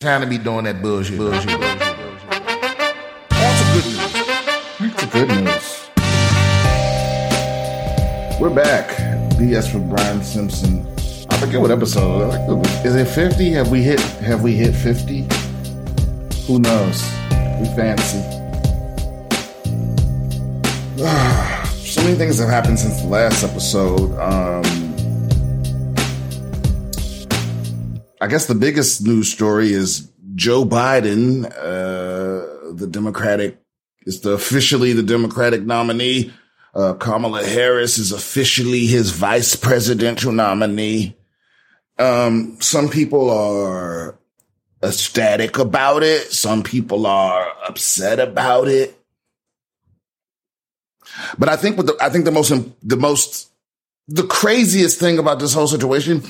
Time to be doing that bullshit. bullshit, bullshit, bullshit. On to good news. That's good news. We're back. BS for Brian Simpson. I forget what episode. Is it 50? Have we hit have we hit 50? Who knows? We fancy. so many things have happened since the last episode. Um I guess the biggest news story is Joe Biden, uh, the Democratic, is the officially the Democratic nominee. Uh, Kamala Harris is officially his vice presidential nominee. Um, some people are ecstatic about it. Some people are upset about it. But I think what the, I think the most, the most the craziest thing about this whole situation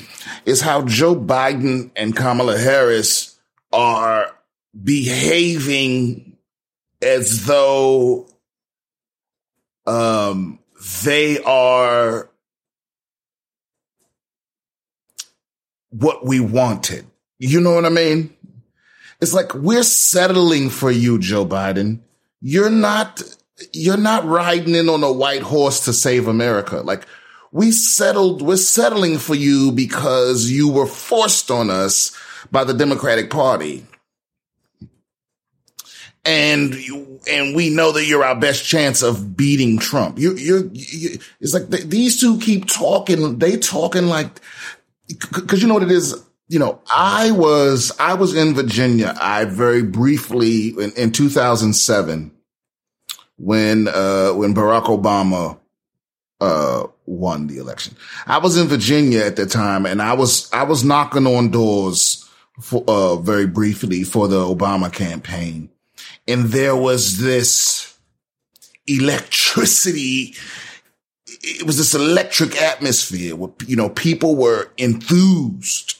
is how Joe Biden and Kamala Harris are behaving as though um, they are what we wanted. You know what I mean? It's like we're settling for you, Joe Biden. You're not you're not riding in on a white horse to save America. Like we settled, we're settling for you because you were forced on us by the Democratic Party. And you, and we know that you're our best chance of beating Trump. You, you're, you, it's like the, these two keep talking. They talking like, cause you know what it is? You know, I was, I was in Virginia. I very briefly in, in 2007 when, uh, when Barack Obama, uh, won the election. I was in Virginia at the time and I was, I was knocking on doors for, uh, very briefly for the Obama campaign. And there was this electricity. It was this electric atmosphere where, you know, people were enthused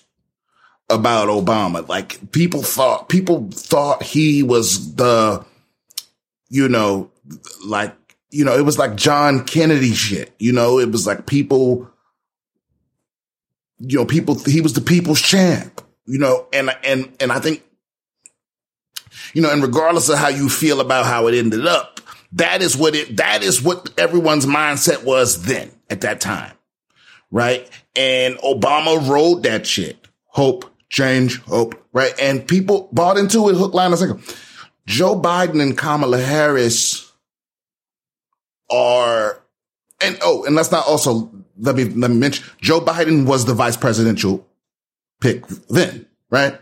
about Obama. Like people thought, people thought he was the, you know, like you know, it was like John Kennedy shit. You know, it was like people, you know, people, he was the people's champ, you know, and, and, and I think, you know, and regardless of how you feel about how it ended up, that is what it, that is what everyone's mindset was then at that time. Right. And Obama rode that shit. Hope, change, hope. Right. And people bought into it hook, line, and sinker. Joe Biden and Kamala Harris, are, and oh, and let's not also, let me, let me mention, Joe Biden was the vice presidential pick then, right?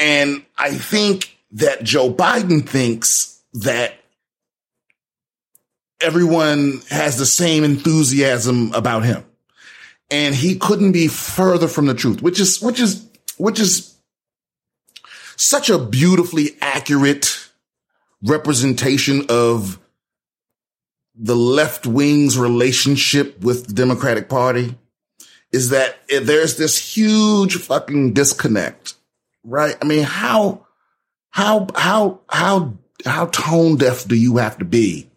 And I think that Joe Biden thinks that everyone has the same enthusiasm about him. And he couldn't be further from the truth, which is, which is, which is such a beautifully accurate representation of the left wing's relationship with the Democratic Party is that there's this huge fucking disconnect, right? I mean, how, how, how, how, how tone deaf do you have to be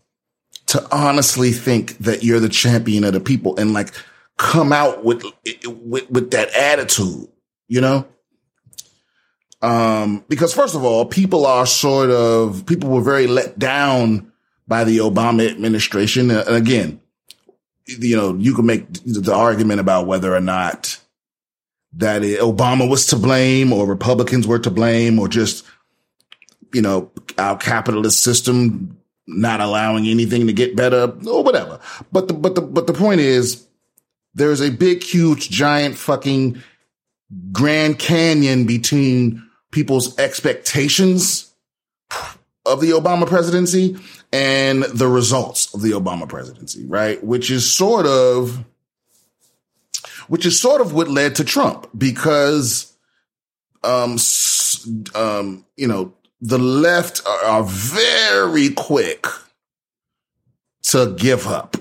to honestly think that you're the champion of the people and like come out with, with, with that attitude, you know? Um, because first of all, people are sort of, people were very let down by the Obama administration. Uh, and again, you know, you can make the argument about whether or not that Obama was to blame or Republicans were to blame or just, you know, our capitalist system not allowing anything to get better or whatever. But the, but the, but the point is there's a big, huge, giant fucking Grand Canyon between people's expectations of the Obama presidency and the results of the Obama presidency, right? Which is sort of, which is sort of what led to Trump because, um, um, you know, the left are, are very quick to give up.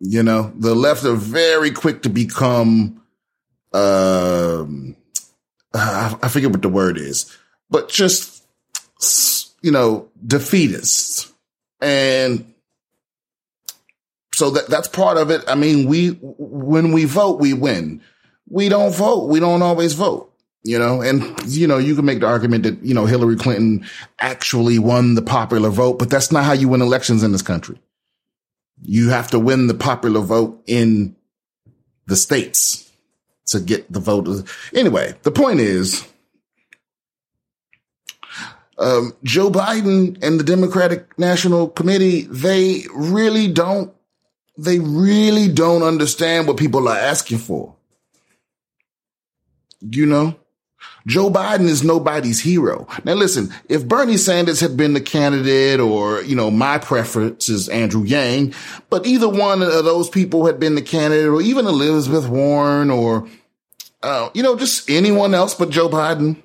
You know, the left are very quick to become, um, I forget what the word is, but just, you know, defeatists and so that, that's part of it. I mean, we, when we vote, we win. We don't vote. We don't always vote. You know, and you know, you can make the argument that, you know, Hillary Clinton actually won the popular vote, but that's not how you win elections in this country. You have to win the popular vote in the states to get the vote. Anyway, the point is, um, Joe Biden and the Democratic National Committee, they really don't, they really don't understand what people are asking for. You know? Joe Biden is nobody's hero. Now listen, if Bernie Sanders had been the candidate or, you know, my preference is Andrew Yang, but either one of those people had been the candidate or even Elizabeth Warren or, uh, you know, just anyone else but Joe Biden,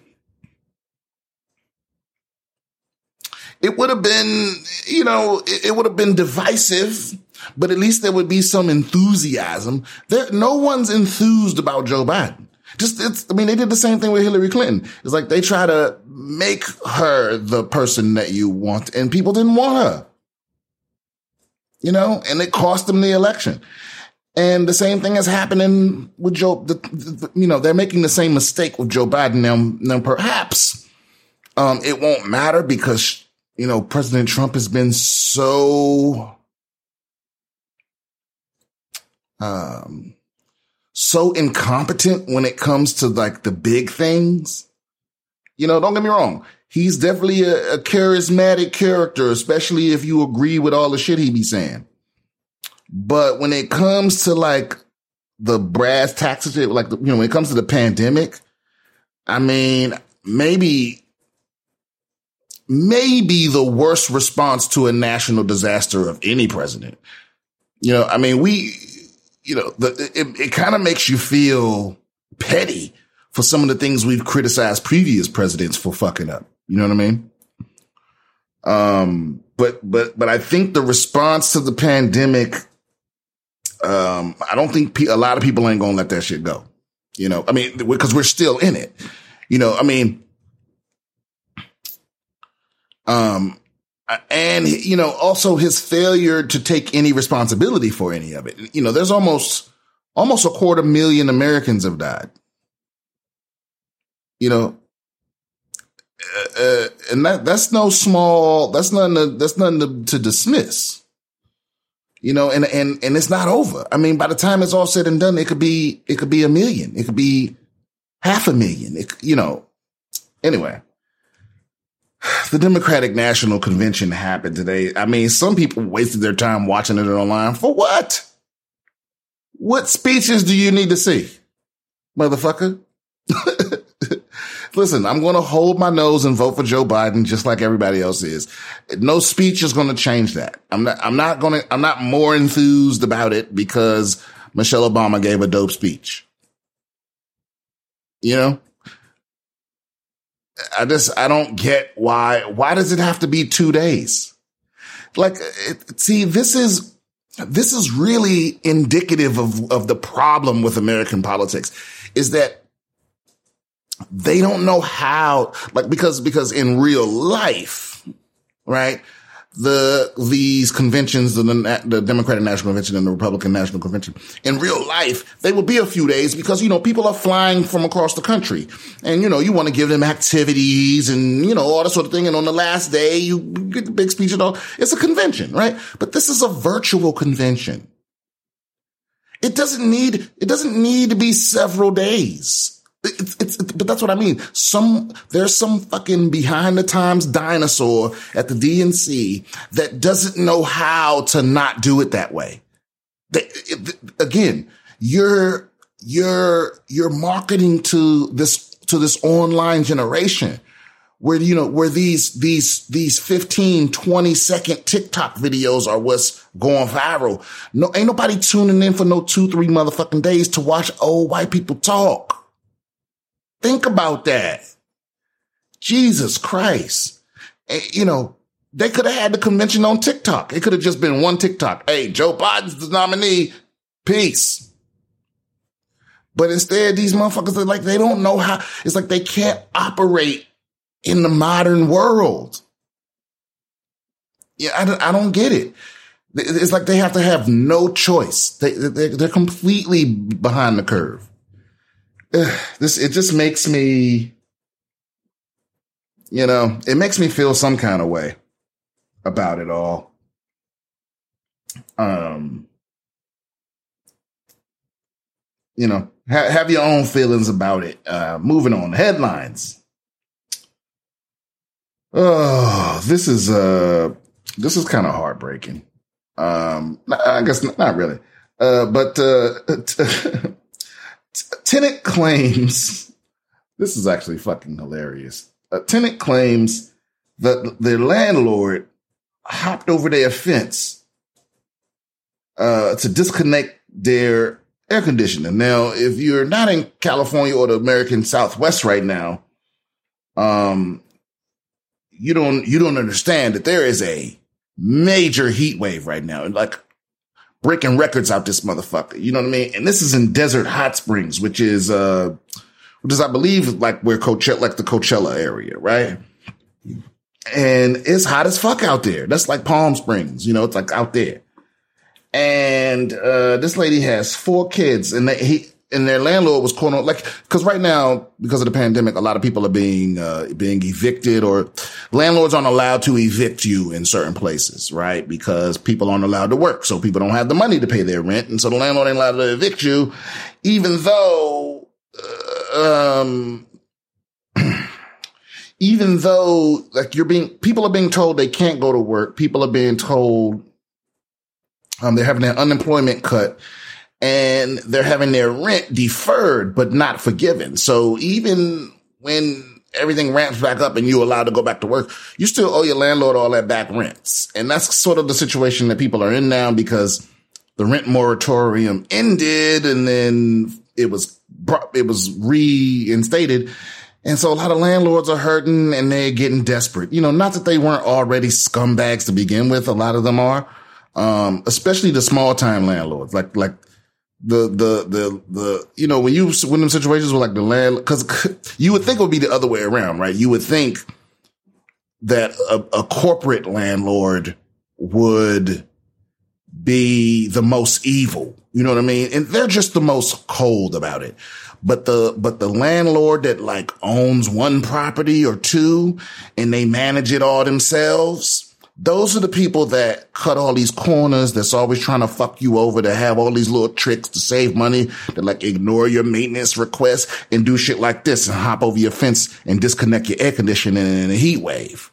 it would have been, you know, it, it would have been divisive, but at least there would be some enthusiasm. There, no one's enthused about Joe Biden. Just, it's, I mean, they did the same thing with Hillary Clinton. It's like they try to make her the person that you want and people didn't want her. You know, and it cost them the election. And the same thing is happening with Joe. The, the, you know, they're making the same mistake with Joe Biden now. Now, perhaps um, it won't matter because you know President Trump has been so um, so incompetent when it comes to like the big things. You know, don't get me wrong. He's definitely a, a charismatic character, especially if you agree with all the shit he be saying. But when it comes to like the brass tacks like, the, you know, when it comes to the pandemic, I mean, maybe, maybe the worst response to a national disaster of any president. You know, I mean, we, you know, the, it, it kind of makes you feel petty for some of the things we've criticized previous presidents for fucking up. You know what I mean? Um, but, but, but I think the response to the pandemic, um, I don't think pe- a lot of people ain't going to let that shit go. You know, I mean, because we're still in it. You know, I mean, um, and you know also his failure to take any responsibility for any of it. You know there's almost almost a quarter million americans have died. You know uh, uh, and that that's no small that's nothing to, that's nothing to, to, dismiss. You know and and and it's not over. I mean by the time it's all said and done it could be it could be a million. It could be half a million. It, you know anyway the Democratic National Convention happened today. I mean, some people wasted their time watching it online. For what? What speeches do you need to see? Motherfucker. Listen, I'm going to hold my nose and vote for Joe Biden just like everybody else is. No speech is going to change that. I'm not, I'm not going to, I'm not more enthused about it because Michelle Obama gave a dope speech. You know? I just, I don't get why, why does it have to be two days? Like, it, see, this is, this is really indicative of, of the problem with American politics is that they don't know how, like, because, because in real life, right? The these conventions, the, the Democratic National Convention and the Republican National Convention, in real life, they will be a few days because, you know, people are flying from across the country. And, you know, you want to give them activities and, you know, all that sort of thing. And on the last day, you get the big speech and all. It's a convention, right? But this is a virtual convention. It doesn't need, it doesn't need to be several days. It's, it's, it's, but that's what I mean. Some, there's some fucking behind the times dinosaur at the DNC that doesn't know how to not do it that way. They, it, again, you're, you're, you're marketing to this, to this online generation where, you know, where these, these, these 15, 20 second TikTok videos are what's going viral. No, ain't nobody tuning in for no two, three motherfucking days to watch old white people talk. Think about that. Jesus Christ. Eh, you know, they could have had the convention on TikTok. It could have just been one TikTok. Hey, Joe Biden's the nominee. Peace. But instead, these motherfuckers are like, they don't know how, it's like they can't operate in the modern world. Yeah, I don't, I don't get it. It's like they have to have no choice. They, they're completely behind the curve. This it just makes me you know, it makes me feel some kind of way about it all. Um you know, ha- have your own feelings about it. Uh moving on, headlines. Oh, this is uh this is kind of heartbreaking. Um I guess not really. Uh but uh tenant claims this is actually fucking hilarious. A tenant claims that their landlord hopped over their fence uh, to disconnect their air conditioning. Now, if you're not in California or the American Southwest right now, um, you don't you don't understand that there is a major heat wave right now, and like breaking records out this motherfucker. You know what I mean? And this is in Desert Hot Springs, which is uh which is I believe like where Coachella like the Coachella area, right? And it's hot as fuck out there. That's like Palm Springs, you know, it's like out there. And uh this lady has four kids and they, he and their landlord was calling like because right now because of the pandemic a lot of people are being uh being evicted or landlords aren't allowed to evict you in certain places right? Because people aren't allowed to work. So people don't have the money to pay their rent. And so the landlord ain't allowed to evict you even though uh, um even though like you're being people are being told they can't go to work. People are being told um they're having their unemployment cut and they're having their rent deferred but not forgiven. So even when everything ramps back up and you're allowed to go back to work, you still owe your landlord all that back rents. And that's sort of the situation that people are in now because the rent moratorium ended and then it was it was reinstated. And so a lot of landlords are hurting and they're getting desperate. You know, not that they weren't already scumbags to begin with. A lot of them are. Um, especially the small time landlords, like, like the the the the you know when you when them situations were like the land because you would think it would be the other way around, right? You would think that a, a corporate landlord would be the most evil. You know what I mean? And they're just the most cold about it. But the, but the landlord that like owns one property or two and they manage it all themselves, those are the people that cut all these corners that's always trying to fuck you over to have all these little tricks to save money to like ignore your maintenance requests and do shit like this and hop over your fence and disconnect your air conditioning in a heat wave.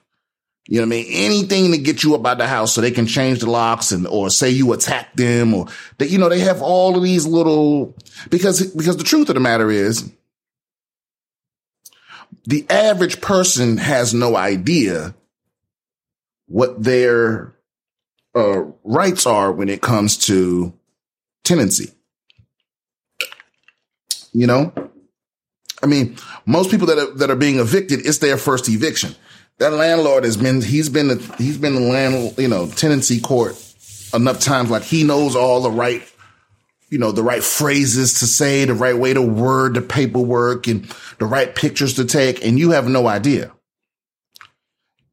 You know what I mean? Anything to get you up out the house so they can change the locks and, or say you attacked them or that, you know, they have all of these little, because, because the truth of the matter is the average person has no idea what their uh, rights are when it comes to tenancy. You know, I mean, most people that are, that are being evicted, it's their first eviction. That landlord has been, he's been, the, he's been the land, you know, tenancy court enough times. Like he knows all the right, you know, the right phrases to say, the right way to word the paperwork and the right pictures to take. And you have no idea.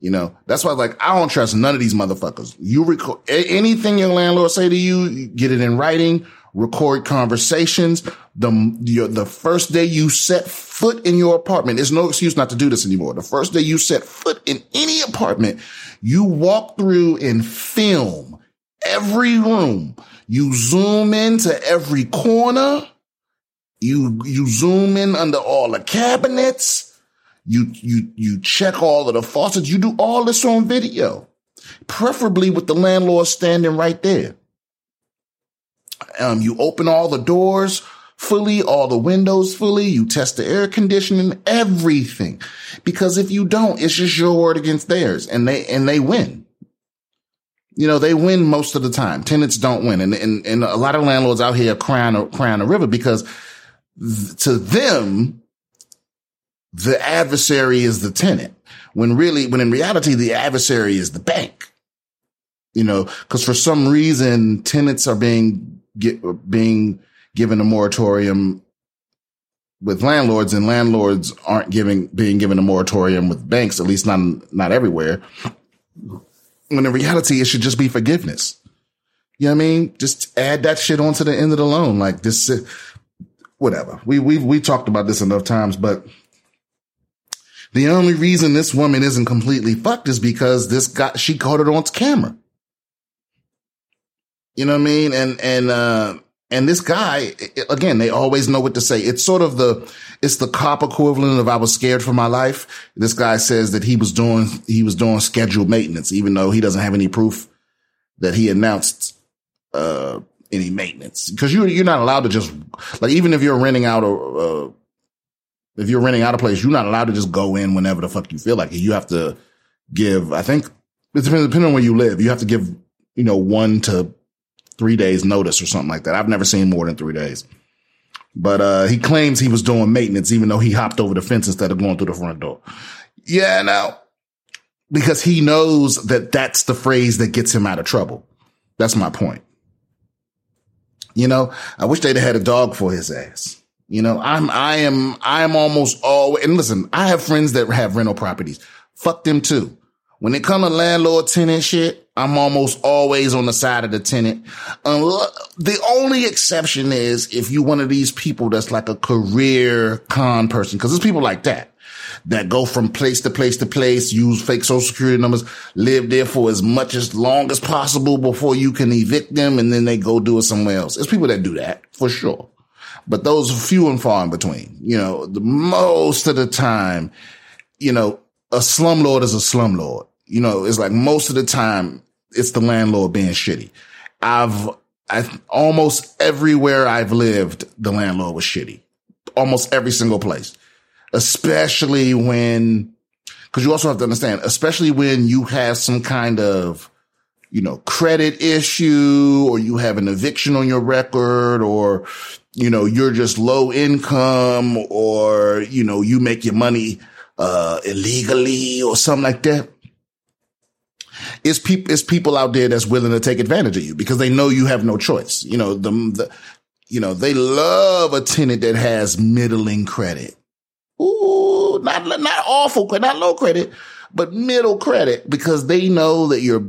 You know, that's why like I don't trust none of these motherfuckers. You record anything your landlord say to you, get it in writing, record conversations. The your, the first day you set foot in your apartment, there's no excuse not to do this anymore. The first day you set foot in any apartment, you walk through and film every room. You zoom into every corner. You you zoom in under all the cabinets you, you, you check all of the faucets. You do all this on video, preferably with the landlord standing right there. Um, you open all the doors fully, all the windows fully. You test the air conditioning, everything. Because if you don't, it's just your word against theirs and they, and they win. You know, they win most of the time. Tenants don't win. And, and, and a lot of landlords out here crying, crying a river because to them, the adversary is the tenant when really, when in reality, the adversary is the bank. You know, cause for some reason, tenants are being, get, being given a moratorium with landlords and landlords aren't giving, being given a moratorium with banks, at least not, not everywhere. When in reality, it should just be forgiveness. You know what I mean? Just add that shit onto the end of the loan. Like this, whatever. We we we talked about this enough times, but the only reason this woman isn't completely fucked is because this guy she caught it on camera. You know what I mean? And and uh and this guy, again, they always know what to say. It's sort of the, it's the cop equivalent of I was scared for my life. This guy says that he was doing, he was doing scheduled maintenance, even though he doesn't have any proof that he announced, uh, any maintenance. Cause you, you're not allowed to just, like, even if you're renting out a, uh, if you're renting out a place, you're not allowed to just go in whenever the fuck you feel like it. You have to give, I think, it depends, depending on where you live, you have to give, you know, one to three days notice or something like that. I've never seen more than three days. But uh, he claims he was doing maintenance, even though he hopped over the fence instead of going through the front door. Yeah, now because he knows that that's the phrase that gets him out of trouble. That's my point. You know, I wish they'd had a dog for his ass. You know, I'm, I am, I am almost always, and listen, I have friends that have rental properties. Fuck them too. When it comes to landlord tenant shit, I'm almost always on the side of the tenant. the only exception is if you one of these people that's like a career con person, because there's people like that that go from place to place to place, use fake social security numbers, live there for as much as long as possible before you can evict them, and then they go do it somewhere else. There's people that do that for sure, but those are few and far in between. You know, the most of the time, you know, a slumlord is a slumlord you know, it's like most of the time it's the landlord being shitty. I've, I almost everywhere I've lived, the landlord was shitty. Almost every single place, especially when, cause you also have to understand, especially when you have some kind of, you know, credit issue or you have an eviction on your record or, you know, you're just low income or, you know, you make your money, uh, illegally or something like that it's people, it's people out there that's willing to take advantage of you because they know you have no choice. You know, the, the, you know, they love a tenant that has middling credit. Ooh, not, not awful, not low credit, but middle credit because they know that you're,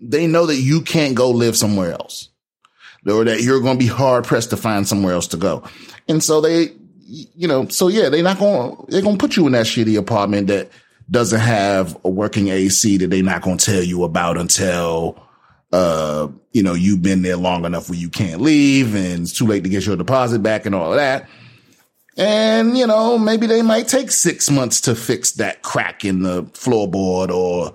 they know that you can't go live somewhere else or that you're going to be hard pressed to find somewhere else to go. And so they, you know, so yeah, they're not going, they're going to put you in that shitty apartment that, doesn't have a working AC that they're not going to tell you about until, uh, you know, you've been there long enough where you can't leave and it's too late to get your deposit back and all of that. And, you know, maybe they might take six months to fix that crack in the floorboard or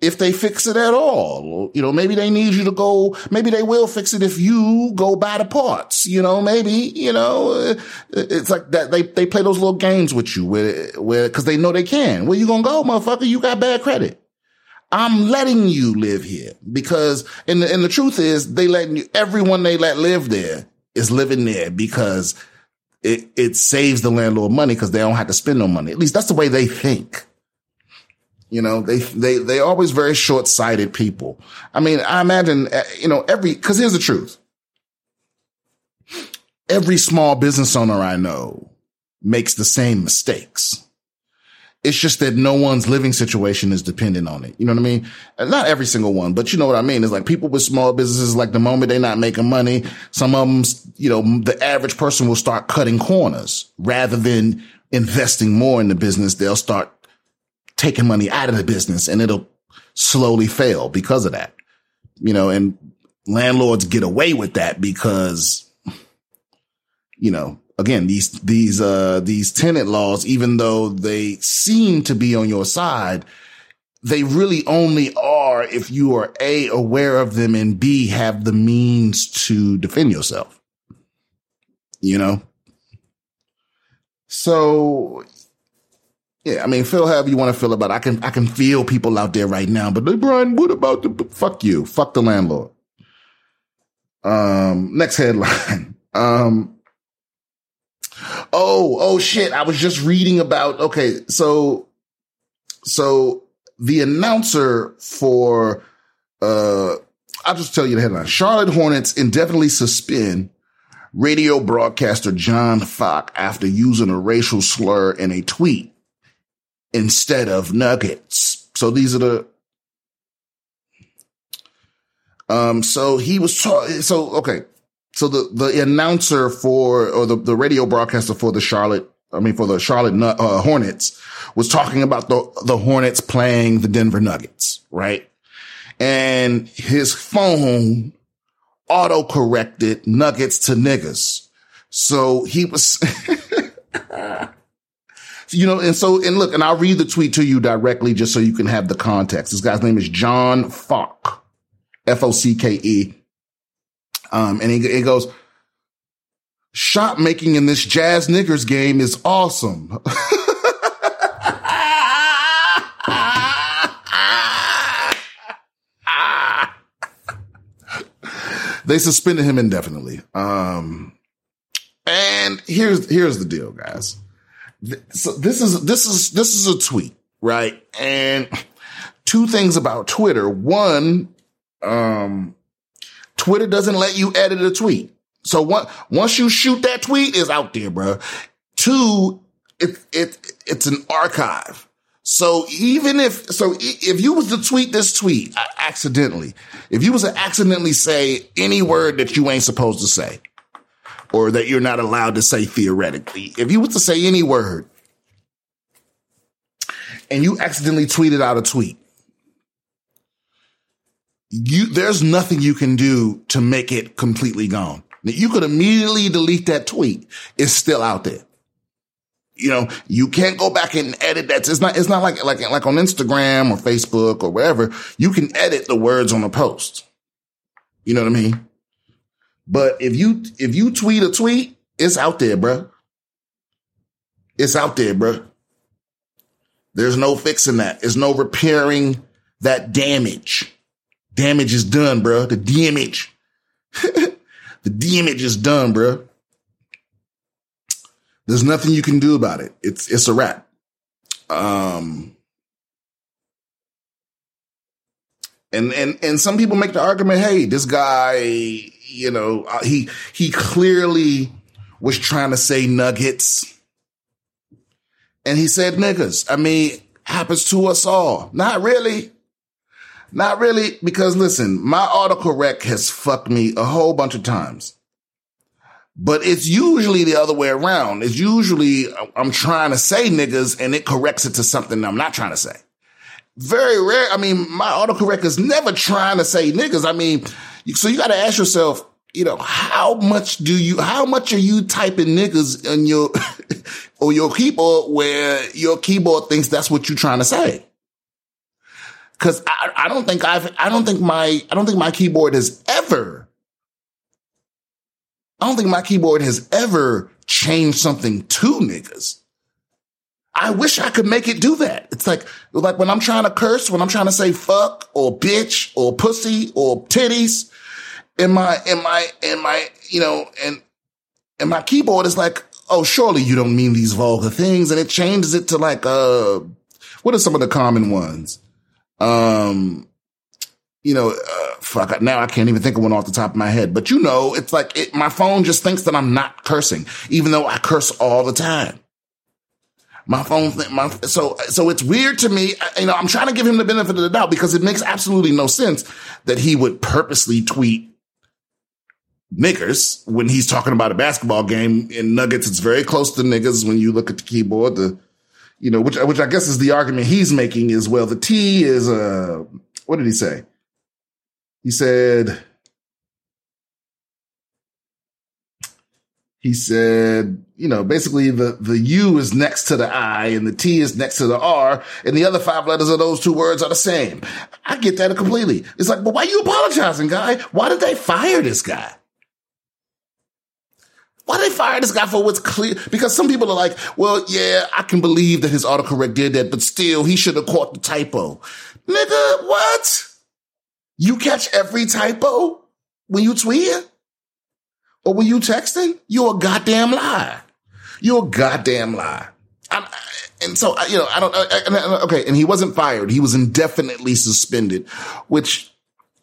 if they fix it at all. You know, maybe they need you to go, maybe they will fix it if you go buy the parts. You know, maybe, you know, uh, it's like that. They, they play those little games with you where, where, cause they know they can. Where you gonna go, motherfucker? You got bad credit. I'm letting you live here because, and the, and the truth is they letting you, everyone they let live there is living there because it, it saves the landlord money because they don't have to spend no money. At least that's the way they think. You know, they, they, they always very short sighted people. I mean, I imagine, uh, you know, every, cause here's the truth. Every small business owner I know makes the same mistakes. It's just that no one's living situation is dependent on it. You know what I mean? Not every single one, but you know what I mean? It's like people with small businesses, like the moment they're not making money, some of them, you know, the average person will start cutting corners rather than investing more in the business. They'll start taking money out of the business and it'll slowly fail because of that. You know, and landlords get away with that because, you know, again, these, these, uh, these tenant laws, even though they seem to be on your side, they really only are if you are A, aware of them and B, have the means to defend yourself. You know? So yeah, I mean, feel however you want to feel about it. I can, I can feel people out there right now, but Brian, what about the, fuck you, fuck the landlord. Um, next headline. Um, oh, oh shit. I was just reading about, okay. So, so the announcer for, uh, I'll just tell you the headline. Charlotte Hornets indefinitely suspend radio broadcaster John Focke after using a racial slur in a tweet instead of nuggets. So these are the, um, so he was, so, okay. so the, the announcer for, or the, the radio broadcaster for the Charlotte, I mean, for the Charlotte uh, Hornets was talking about the, the Hornets playing the Denver Nuggets, right? And his phone auto corrected Nuggets to niggas. So he was, you know, and so, and look, and I'll read the tweet to you directly just so you can have the context. This guy's name is John Focke, F O C K E. Um, and he, he goes, shot making in this jazz niggers game is awesome. they suspended him indefinitely. Um, and here's, here's the deal, guys. So this is, this is, this is a tweet, right? And two things about Twitter. One, um, Twitter doesn't let you edit a tweet. So one, once you shoot that tweet is out there, bro. Two, it, it, it's an archive. So even if, so if you was to tweet this tweet accidentally, if you was to accidentally say any word that you ain't supposed to say, or that you're not allowed to say theoretically, if you was to say any word and you accidentally tweeted out a tweet, you, there's nothing you can do to make it completely gone. You could immediately delete that tweet. It's still out there. You know, you can't go back and edit that. It's not, it's not like, like, like on Instagram or Facebook or wherever. You can edit the words on a post. You know what I mean? But if you, if you tweet a tweet, it's out there, bro. It's out there, bro. There's no fixing that. There's no repairing that damage. Damage is done, bro. The damage. the damage is done, bro. There's nothing you can do about it. It's it's a wrap. Um and and and some people make the argument, hey, this guy, you know, uh, he he clearly was trying to say nuggets. And he said niggas. I mean, happens to us all. Not really. Not really, because listen, my autocorrect has fucked me a whole bunch of times. But it's usually the other way around. It's usually I'm trying to say niggas and it corrects it to something I'm not trying to say. Very rare. I mean, my autocorrect is never trying to say niggas. I mean, so you got to ask yourself, you know, how much do you, how much are you typing niggas on your, or your keyboard where your keyboard thinks that's what you're trying to say? Cause I, I don't think I've, I don't think my, I don't think my keyboard has ever, I don't think my keyboard has ever changed something to niggas. I wish I could make it do that. It's like, like when I'm trying to curse, when I'm trying to say fuck or bitch or pussy or titties in my, in my, in my, you know, and, and my keyboard is like, oh, surely you don't mean these vulgar things. And it changes it to like, uh, what are some of the common ones? Um, you know, uh, fuck, now I can't even think of one off the top of my head, but you know, it's like it, my phone just thinks that I'm not cursing, even though I curse all the time. My phone, th- my, so, so it's weird to me. You know, I'm trying to give him the benefit of the doubt because it makes absolutely no sense that he would purposely tweet niggers when he's talking about a basketball game in Nuggets. It's very close to niggas when you look at the keyboard. The, you know, which, which I guess is the argument he's making is, well, the T is, uh, what did he say? He said, he said, you know, basically the, the U is next to the I and the T is next to the R and the other five letters of those two words are the same. I get that completely. It's like, but why are you apologizing, guy? Why did they fire this guy? Why did they fire this guy for what's clear? Because some people are like, well, yeah, I can believe that his autocorrect did that, but still, he should have caught the typo. Nigga, what? You catch every typo when you tweet or were you texting? You're a goddamn lie. You're a goddamn lie. I'm, and so, you know, I don't, okay. And he wasn't fired. He was indefinitely suspended, which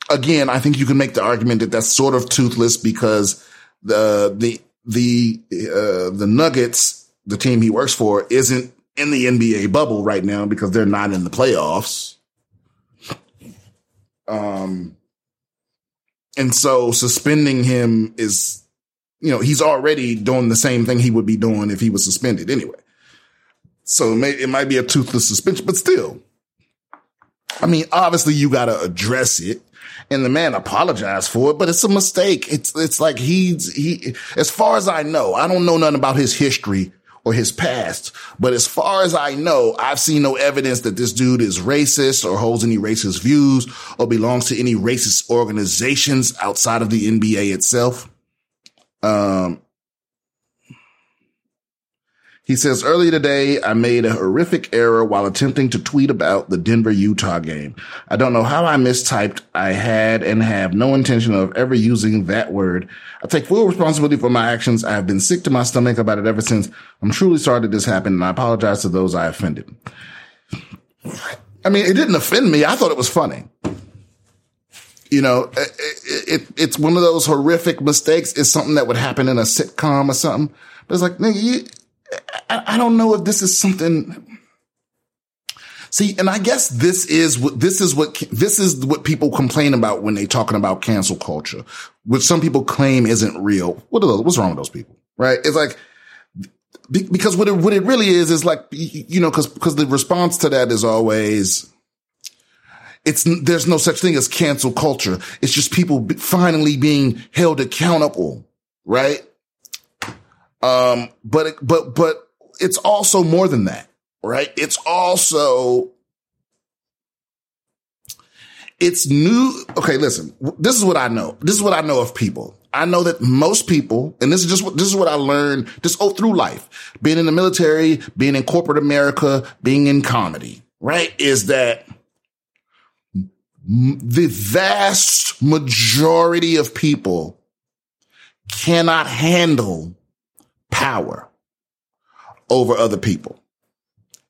again, I think you can make the argument that that's sort of toothless because the, the, the, uh, the Nuggets, the team he works for isn't in the NBA bubble right now because they're not in the playoffs. Um, and so suspending him is, you know, he's already doing the same thing he would be doing if he was suspended anyway. So it, may, it might be a toothless suspension, but still, I mean, obviously you got to address it. And the man apologized for it, but it's a mistake. It's, it's like he's, he, as far as I know, I don't know nothing about his history or his past. But as far as I know, I've seen no evidence that this dude is racist or holds any racist views or belongs to any racist organizations outside of the NBA itself. Um, he says, earlier today, I made a horrific error while attempting to tweet about the Denver Utah game. I don't know how I mistyped. I had and have no intention of ever using that word. I take full responsibility for my actions. I have been sick to my stomach about it ever since. I'm truly sorry that this happened and I apologize to those I offended. I mean, it didn't offend me. I thought it was funny. You know, it, it, it's one of those horrific mistakes. It's something that would happen in a sitcom or something. But it's like, nigga, you, I, I don't know if this is something. See, and I guess this is what this is what this is what people complain about when they're talking about cancel culture, which some people claim isn't real. What are those? What's wrong with those people? Right? It's like because what it what it really is is like you know because because the response to that is always it's there's no such thing as cancel culture. It's just people finally being held accountable, right? Um, but, but, but it's also more than that, right? It's also, it's new. Okay. Listen, this is what I know. This is what I know of people. I know that most people, and this is just what, this is what I learned just oh, through life, being in the military, being in corporate America, being in comedy, right? Is that the vast majority of people cannot handle power over other people.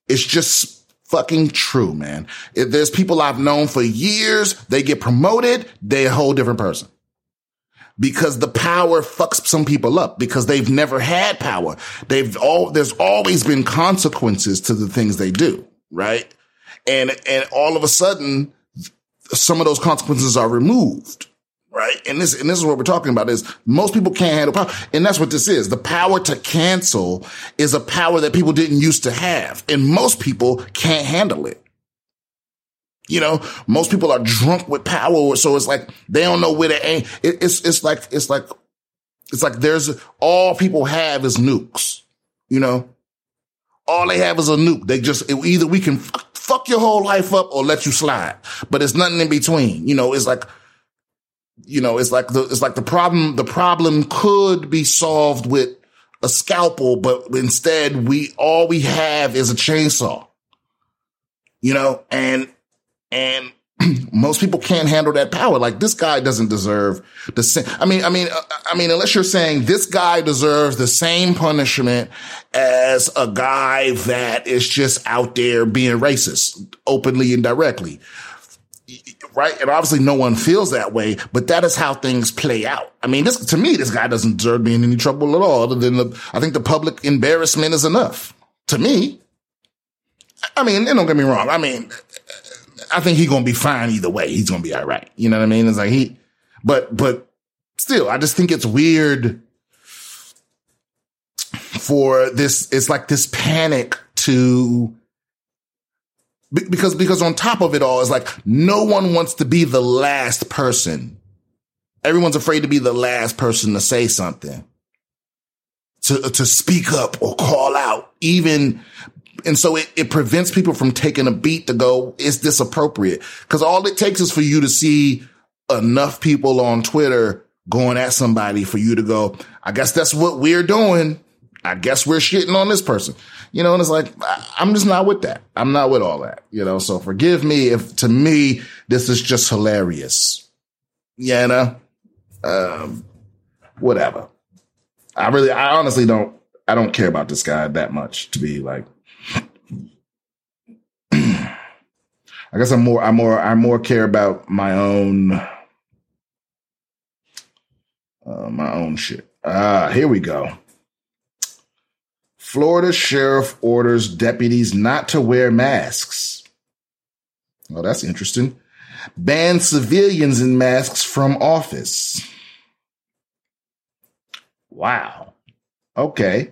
It's just fucking true, man. If there's people I've known for years, they get promoted, they're a whole different person. Because the power fucks some people up because they've never had power. They've all, there's always been consequences to the things they do, right? And, and all of a sudden, some of those consequences are removed right? And this, and this is what we're talking about is most people can't handle power. And that's what this is. The power to cancel is a power that people didn't used to have. And most people can't handle it. You know, most people are drunk with power. So it's like, they don't know where to aim. It, it's, it's like, it's like, it's like there's all people have is nukes, you know, all they have is a nuke. They just, it, either we can fuck, fuck your whole life up or let you slide, but it's nothing in between. You know, it's like, you know, it's like the, it's like the problem, the problem could be solved with a scalpel, but instead we, all we have is a chainsaw, you know, and, and most people can't handle that power. Like this guy doesn't deserve the same. I mean, I mean, uh, I mean, unless you're saying this guy deserves the same punishment as a guy that is just out there being racist openly and directly right? And obviously no one feels that way, but that is how things play out. I mean, this, to me, this guy doesn't deserve being in any trouble at all, other than the, I think the public embarrassment is enough. To me. I mean, don't get me wrong. I mean, I think he's gonna be fine either way. He's gonna be all right. You know what I mean? It's like he, but, but still, I just think it's weird for this, it's like this panic to because, because on top of it all, it's like no one wants to be the last person. Everyone's afraid to be the last person to say something, to, to speak up or call out, even. And so it, it prevents people from taking a beat to go, is this appropriate? Cause all it takes is for you to see enough people on Twitter going at somebody for you to go, I guess that's what we're doing. I guess we're shitting on this person, you know, and it's like, I'm just not with that. I'm not with all that, you know, so forgive me if to me, this is just hilarious. Yeah, know, um, whatever. I really, I honestly don't, I don't care about this guy that much to be like, I guess I'm more, I'm more, I more care about my own, uh, my own shit. Ah, here we go. Florida sheriff orders deputies not to wear masks. Well, that's interesting. Ban civilians in masks from office. Wow. Okay.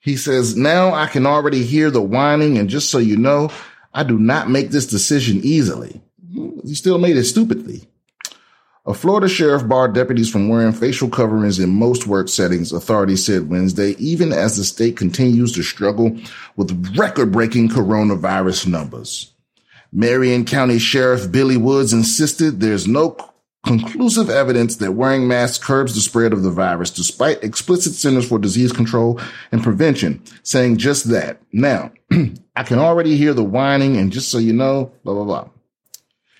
He says, now I can already hear the whining. And just so you know, I do not make this decision easily. He still made it stupidly. A Florida sheriff barred deputies from wearing facial coverings in most work settings, authorities said Wednesday, even as the state continues to struggle with record breaking coronavirus numbers. Marion County Sheriff Billy Woods insisted there's no conclusive evidence that wearing masks curbs the spread of the virus, despite explicit Centers for Disease Control and Prevention saying just that. Now, I can already hear the whining, and just so you know, blah, blah, blah.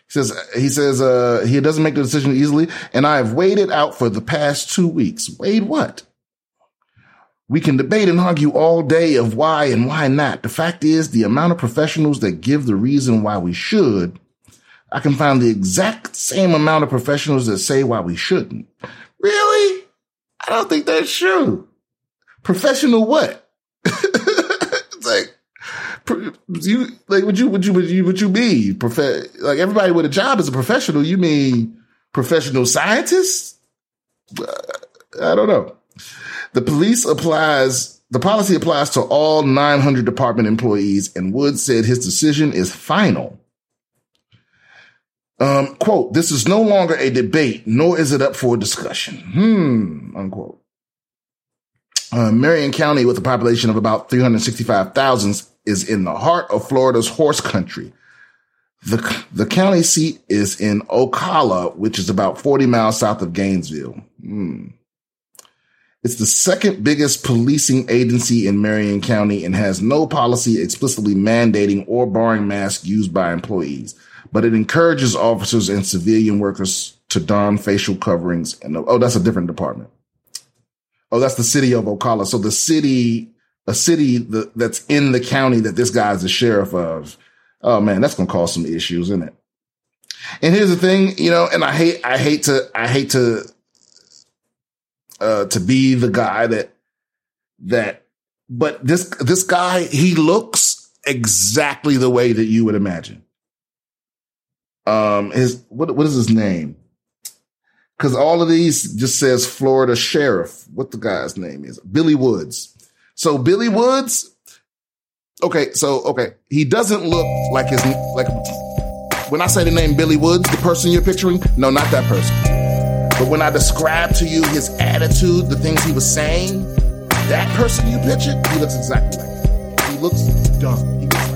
He says, he says, uh, he doesn't make the decision easily. And I have waited out for the past two weeks. Wait, what? We can debate and argue all day of why and why not. The fact is the amount of professionals that give the reason why we should, I can find the exact same amount of professionals that say why we shouldn't. Really? I don't think that's true. Professional what? You like would you would you would you would you be prof- like everybody with a job is a professional? You mean professional scientists? I don't know. The police applies the policy applies to all 900 department employees, and Woods said his decision is final. Um, quote, this is no longer a debate, nor is it up for discussion. Hmm, unquote. Uh, Marion County, with a population of about 365,000, is in the heart of Florida's horse country. The, the county seat is in Ocala, which is about 40 miles south of Gainesville. Hmm. It's the second biggest policing agency in Marion County and has no policy explicitly mandating or barring masks used by employees, but it encourages officers and civilian workers to don facial coverings. And oh, that's a different department. Oh, that's the city of Ocala. So the city a city that's in the county that this guy's the sheriff of. Oh man, that's gonna cause some issues, isn't it? And here's the thing, you know, and I hate, I hate to, I hate to, uh, to be the guy that, that, but this, this guy, he looks exactly the way that you would imagine. Um, his, what, what is his name? Cause all of these just says Florida sheriff. What the guy's name is? Billy Woods. So Billy Woods, okay, so okay, he doesn't look like his like when I say the name Billy Woods, the person you're picturing, no, not that person. But when I describe to you his attitude, the things he was saying, that person you pictured, he looks exactly like. He looks dumb. He looks